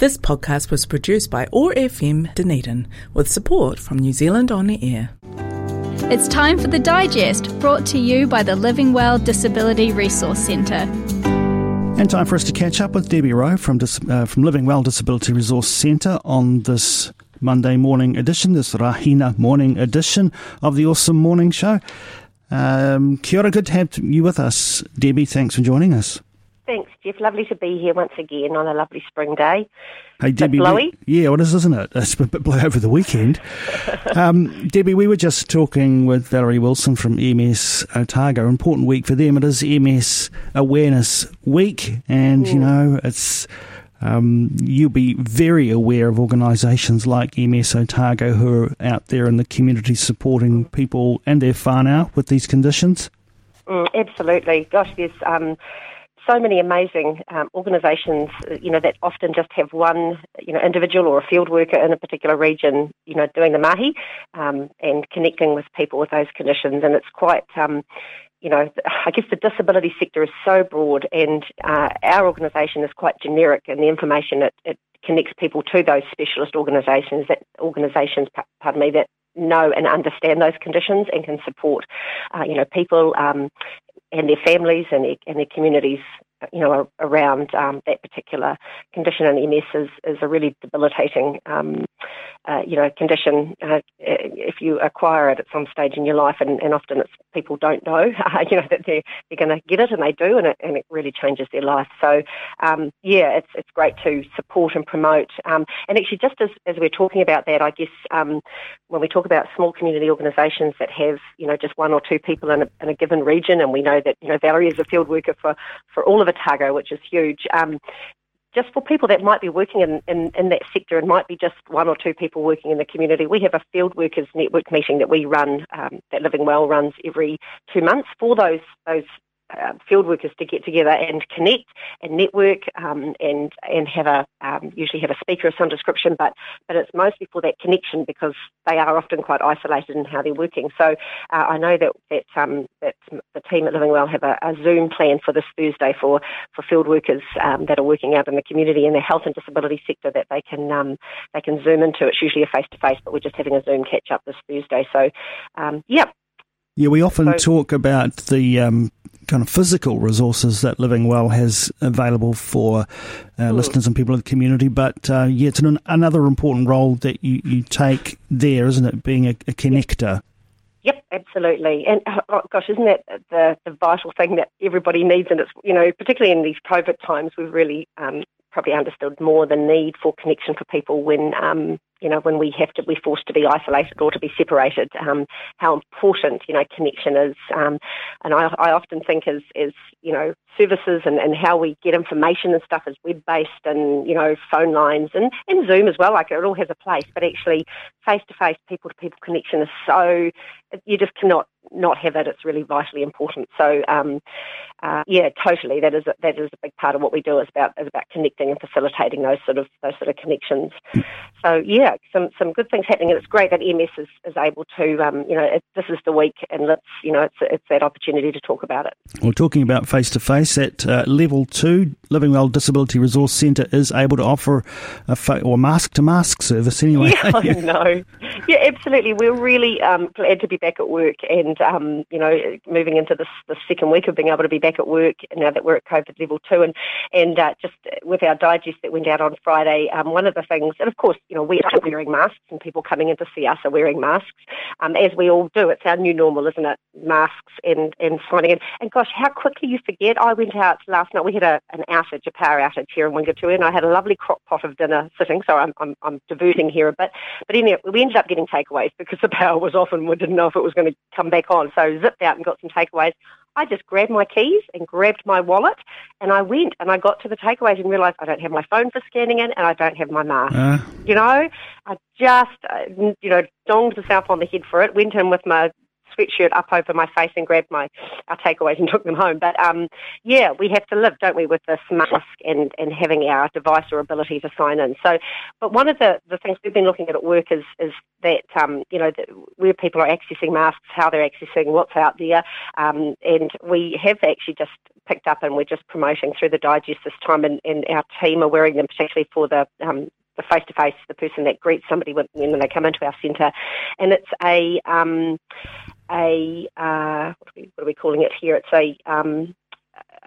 This podcast was produced by OAR FM Dunedin with support from New Zealand On the Air. It's time for the digest brought to you by the Living Well Disability Resource Centre. And time for us to catch up with Debbie Roe from, uh, from Living Well Disability Resource Centre on this Monday morning edition, this Rahina morning edition of the Awesome Morning Show. Um, kia ora, good to have you with us. Debbie, thanks for joining us. Jeff. Lovely to be here once again on a lovely spring day. Hey, Debbie. blowy? We, yeah, what is, isn't it? It's a bit blowy over the weekend. um, Debbie, we were just talking with Valerie Wilson from MS Otago. Important week for them. It is MS Awareness Week, and mm. you know it's. Um, you'll be very aware of organisations like MS Otago who are out there in the community supporting people and their whānau with these conditions. Mm, absolutely. Gosh, there's um, so many amazing um, organisations, you know, that often just have one, you know, individual or a field worker in a particular region, you know, doing the mahi um, and connecting with people with those conditions. And it's quite, um, you know, I guess the disability sector is so broad, and uh, our organisation is quite generic, and the information it, it connects people to those specialist organisations that organisations, pardon me, that know and understand those conditions and can support, uh, you know, people um, and their families and their, and their communities you know, around um, that particular condition. And MS is, is a really debilitating, um, uh, you know, condition uh, if you acquire it at some stage in your life. And, and often it's people don't know, you know, that they're, they're going to get it, and they do, and it, and it really changes their life. So, um, yeah, it's it's great to support and promote. Um, and actually, just as, as we're talking about that, I guess um, when we talk about small community organisations that have, you know, just one or two people in a, in a given region, and we know that, you know, Valerie is a field worker for, for all of Otago, which is huge. Um, just for people that might be working in, in, in, that sector and might be just one or two people working in the community, we have a field workers network meeting that we run, um, that Living Well runs every two months for those those uh, field workers to get together and connect and network um, and and have a um, usually have a speaker of some description, but but it's mostly for that connection because they are often quite isolated in how they're working. So uh, I know that that um, that the team at Living Well have a, a Zoom plan for this Thursday for for field workers um, that are working out in the community in the health and disability sector that they can um, they can zoom into. It's usually a face to face, but we're just having a Zoom catch up this Thursday. So um, yeah. Yeah, we often so, talk about the um, kind of physical resources that Living Well has available for uh, listeners and people in the community. But uh, yeah, it's an, another important role that you, you take there, isn't it? Being a, a connector. Yep, absolutely. And oh, gosh, isn't that the, the vital thing that everybody needs? And it's, you know, particularly in these COVID times, we've really um, probably understood more the need for connection for people when um, you know, when we have to, we're forced to be isolated or to be separated, um, how important, you know, connection is. Um, and I, I often think as, as, you know, services and, and how we get information and stuff is web-based and, you know, phone lines and, and Zoom as well, like it all has a place, but actually face-to-face, people-to-people connection is so, you just cannot not have it. It's really vitally important. So, um, uh, yeah, totally. That is a, that is a big part of what we do. is about is about connecting and facilitating those sort of those sort of connections. So, yeah, some some good things happening, and it's great that MS is, is able to, um, you know, it, this is the week, and let's, you know, it's it's that opportunity to talk about it. Well, talking about face to face at uh, level two, Living Well Disability Resource Centre is able to offer a fa- or mask to mask service anyway. Yeah, I know. Yeah, absolutely. We're really um, glad to be back at work and um, you know, moving into this the second week of being able to be back at work now that we're at COVID level two, and and uh, just with our digest that went out on Friday, um, one of the things, and of course, you know, we are wearing masks, and people coming in to see us are wearing masks, um, as we all do. It's our new normal, isn't it? Masks and and signing in. And gosh, how quickly you forget. I went out last night. We had a, an outage, a power outage here in Wingatui, and I had a lovely crock pot of dinner sitting. So I'm I'm, I'm diverting here a bit, but anyway, we ended up getting takeaways because the power was off and we didn't know if it was going to come back on. So zipped out and got some takeaways. I just grabbed my keys and grabbed my wallet and I went and I got to the takeaways and realised I don't have my phone for scanning in and I don't have my mask. Uh. You know, I just, uh, you know, donged myself on the head for it, went in with my sweatshirt up over my face and grabbed my our takeaways and took them home. But um, yeah, we have to live, don't we, with this mask and, and having our device or ability to sign in. So, but one of the, the things we've been looking at at work is is that um, you know where people are accessing masks, how they're accessing what's out there, um, and we have actually just picked up and we're just promoting through the digest this time, and, and our team are wearing them particularly for the um, the face to face, the person that greets somebody when, when they come into our centre, and it's a um, a uh, what, are we, what, are we, calling it here? It's a um,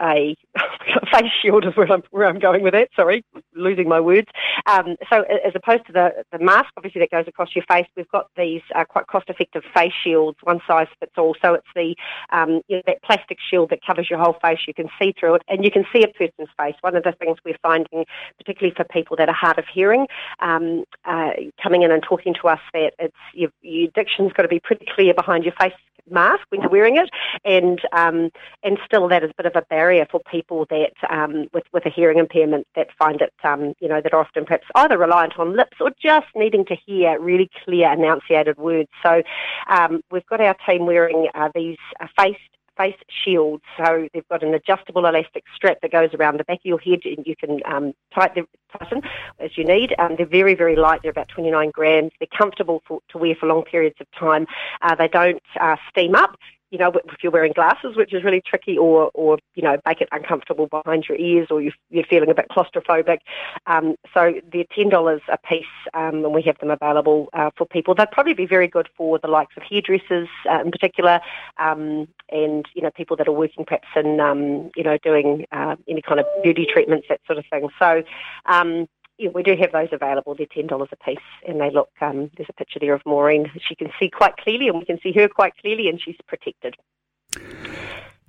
a face shield is where I'm, where I'm going with it. Sorry, losing my words. Um, so as opposed to the, the mask, obviously that goes across your face, we've got these uh, quite cost-effective face shields, one size fits all. So it's the um, you know, that plastic shield that covers your whole face. You can see through it, and you can see a person's face. One of the things we're finding, particularly for people that are hard of hearing, um, uh, coming in and talking to us, that it's your, your diction's got to be pretty clear behind your face mask when you're wearing it, and um, and still that is a bit of a barrier for people that um, with with a hearing impairment that find it um, you know that are often perhaps either reliant on lips or just needing to hear really clear enunciated words. So um, we've got our team wearing uh, these uh, face face shields. So they've got an adjustable elastic strap that goes around the back of your head, and you can um, tighten, tighten as you need. Um, they're very, very light. They're about 29 grams. They're comfortable for, to wear for long periods of time. Uh, they don't uh, steam up you know, if you're wearing glasses, which is really tricky, or, or you know, make it uncomfortable behind your ears, or you're, you're feeling a bit claustrophobic. Um, so they're ten dollars a piece, um, and we have them available uh, for people. They'd probably be very good for the likes of hairdressers, uh, in particular, um, and you know, people that are working perhaps in, um, you know, doing uh, any kind of beauty treatments, that sort of thing. So um, yeah, we do have those available. They're ten dollars a piece, and they look. Um, there's a picture there of Maureen. She can see quite clearly, and we can see her quite clearly, and she's protected.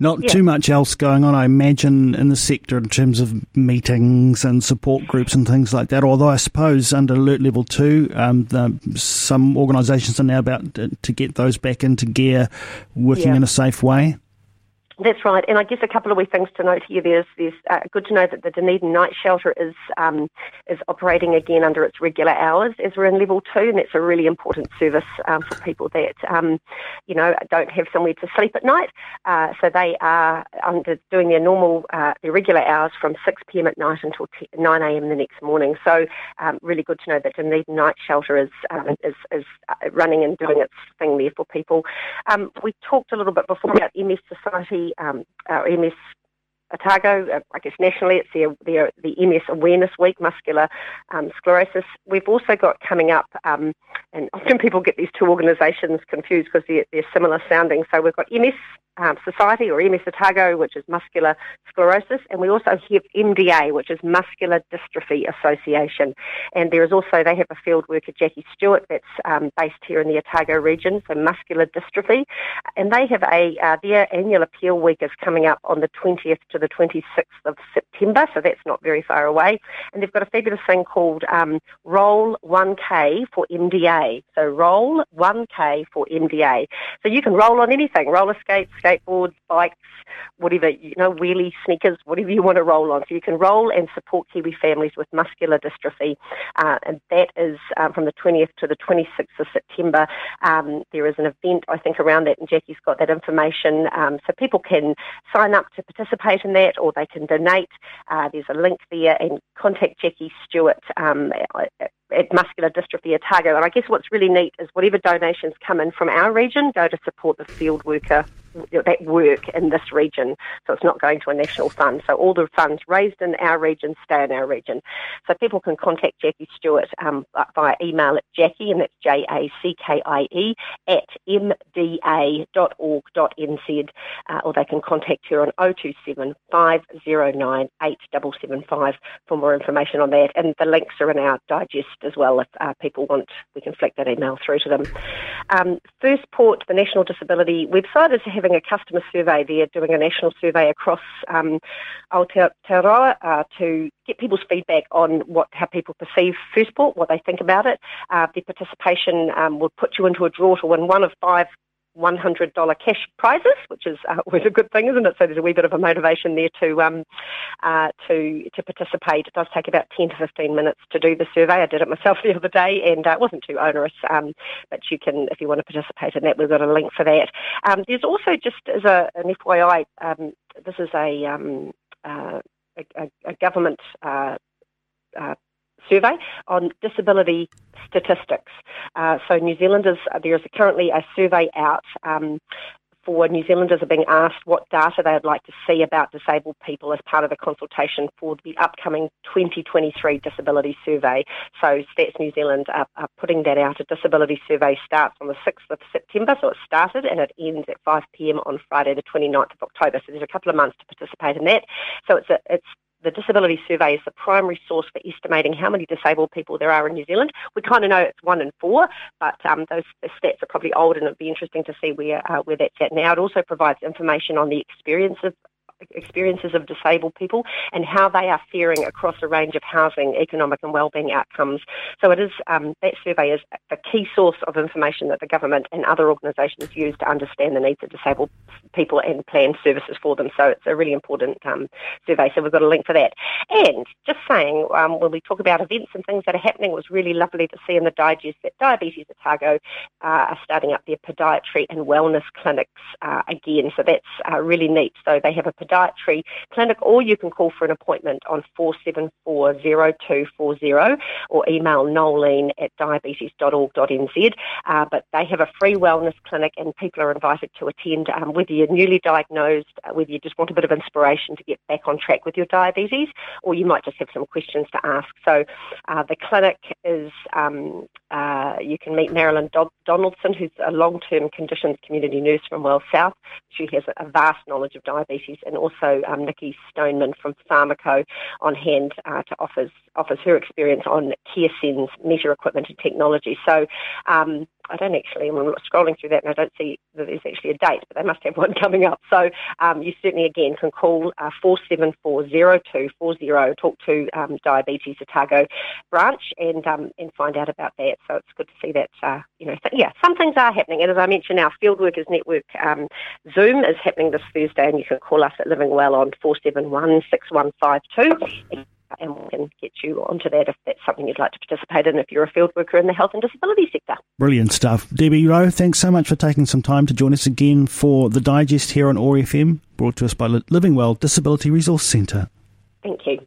Not yeah. too much else going on, I imagine, in the sector in terms of meetings and support groups and things like that. Although I suppose under Alert Level 2, um, the, some organisations are now about to, to, get those back into gear, working yeah. in a safe way. That's right, and I guess a couple of wee things to note here. There's, there's uh, good to know that the Dunedin Night Shelter is um, is operating again under its regular hours as we're in level two, and that's a really important service um, for people that um, you know don't have somewhere to sleep at night. Uh, so they are under doing their normal uh, their regular hours from 6 p.m. at night until 9 a.m. the next morning. So um, really good to know that Dunedin Night Shelter is um, is, is uh, running and doing its thing there for people. Um, we talked a little bit before about MS Society um, our MS Otago, uh, I guess nationally, it's the, the, the MS Awareness Week, muscular um, sclerosis. We've also got coming up, um, and often people get these two organisations confused because they're, they're, similar sounding. So we've got MS um, Society or MS Otago, which is muscular sclerosis, and we also have MDA, which is Muscular Dystrophy Association. And there is also, they have a field worker, Jackie Stewart, that's um, based here in the Otago region, so muscular dystrophy. And they have a, uh, their annual appeal week is coming up on the 20th to the 26th of September, so that's not very far away. And they've got a fabulous thing called um, Roll 1K for MDA. So Roll 1K for MDA. So you can roll on anything, roller skates, skateboards, bikes, whatever, you know, wheelie sneakers, whatever you want to roll on. So you can roll and support Kiwi families with muscular dystrophy. Uh, and that is um, from the 20th to the 26th of September. Um, there is an event, I think, around that, and Jackie's got that information. Um, so people can sign up to participate that or they can donate. Uh, there's a link there and contact Jackie Stewart um, at Muscular Dystrophy Otago. And I guess what's really neat is whatever donations come in from our region go to support the field worker that work in this region. So it's not going to a national fund. So all the funds raised in our region stay in our region. So people can contact Jackie Stewart um, via email at Jackie, and that's J A C K I E, at mda.org.nz, uh, or they can contact her on 027 509 8775 for more information on that. And the links are in our digest as well if uh, people want, we can flick that email through to them. Um, Firstport, the National Disability website, is having a customer survey. They're doing a national survey across um, Aotearoa uh, to get people's feedback on what how people perceive Firstport, what they think about it. Uh, their participation um, will put you into a draw to win one of five $100 cash prizes, which is uh, always a good thing, isn't it? So there's a wee bit of a motivation there to um, uh, to to participate. It does take about 10 to 15 minutes to do the survey. I did it myself the other day, and uh, it wasn't too onerous. Um, but you can, if you want to participate in that, we've got a link for that. Um, there's also just as a, an FYI, um, this is a, um, uh, a, a, government. Uh, uh, survey on disability statistics. Uh, so New Zealanders, uh, there is currently a survey out um, for New Zealanders are being asked what data they would like to see about disabled people as part of the consultation for the upcoming 2023 disability survey. So Stats New Zealand are, are, putting that out. A disability survey starts on the 6th of September, so it started and it ends at 5pm on Friday the 29th of October. So there's a couple of months to participate in that. So it's a, it's the disability survey is the primary source for estimating how many disabled people there are in New Zealand. We kind of know it's one in four, but um, those stats are probably old, and it'd be interesting to see where uh, where that's at now. It also provides information on the experience of experiences of disabled people and how they are faring across a range of housing, economic and wellbeing outcomes. So it is um, that survey is a key source of information that the government and other organisations use to understand the needs of disabled people and plan services for them. So it's a really important um, survey. So we've got a link for that. And just saying, um, when we talk about events and things that are happening, it was really lovely to see in the digest that Diabetes Otago uh, are starting up their podiatry and wellness clinics uh, again. So that's uh, really neat. So they have a podiatry clinic, or you can call for an appointment on 4740240 or email nolene at diabetes.org.nz. Uh, but they have a free wellness clinic, and people are invited to attend, um, whether you're newly diagnosed, uh, whether you just want a bit of inspiration to get back on track with your diabetes, or you might just have some questions to ask. So uh, the clinic is, um, uh, you can meet Marilyn Do- Donaldson, who's a long-term conditions community nurse from Wells South. She has a vast knowledge of diabetes and also um, Nikki Stoneman from Pharmaco on hand uh, to offers offers her experience on CareSens measure equipment and technology. So um, I don't actually, I'm scrolling through that and I don't see that there's actually a date, but they must have one coming up. So um, you certainly, again, can call uh, 4740240, talk to um, Diabetes Otago branch and um, and find out about that. So it's good to see that, uh, you know, th- yeah, some things are happening. And as I mentioned, our Fieldworkers Network um, Zoom is happening this Thursday and you can call us at Living Well on 471 6152 and we can get you onto that if that's something you'd like to participate in if you're a field worker in the health and disability sector. Brilliant stuff. Debbie Roe, thanks so much for taking some time to join us again for the digest here on OAR FM, brought to us by Living Well Disability Resource Centre. Thank you.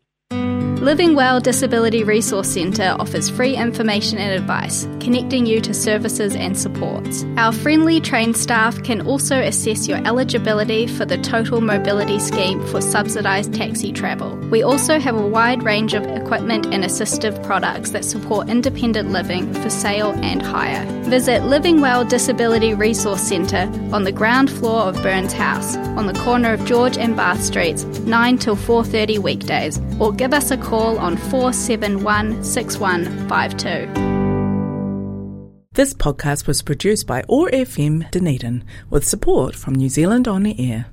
Living Well Disability Resource Centre offers free information and advice, connecting you to services and supports. Our friendly trained staff can also assess your eligibility for the Total Mobility Scheme for subsidised taxi travel. We also have a wide range of equipment and assistive products that support independent living for sale and hire. Visit Living Well Disability Resource Centre on the ground floor of Burns House, on the corner of George and Bath Streets, 9 till 4:30 weekdays, or give us a call on 471 6152. This podcast was produced by OAR FM Dunedin with support from New Zealand On the Air.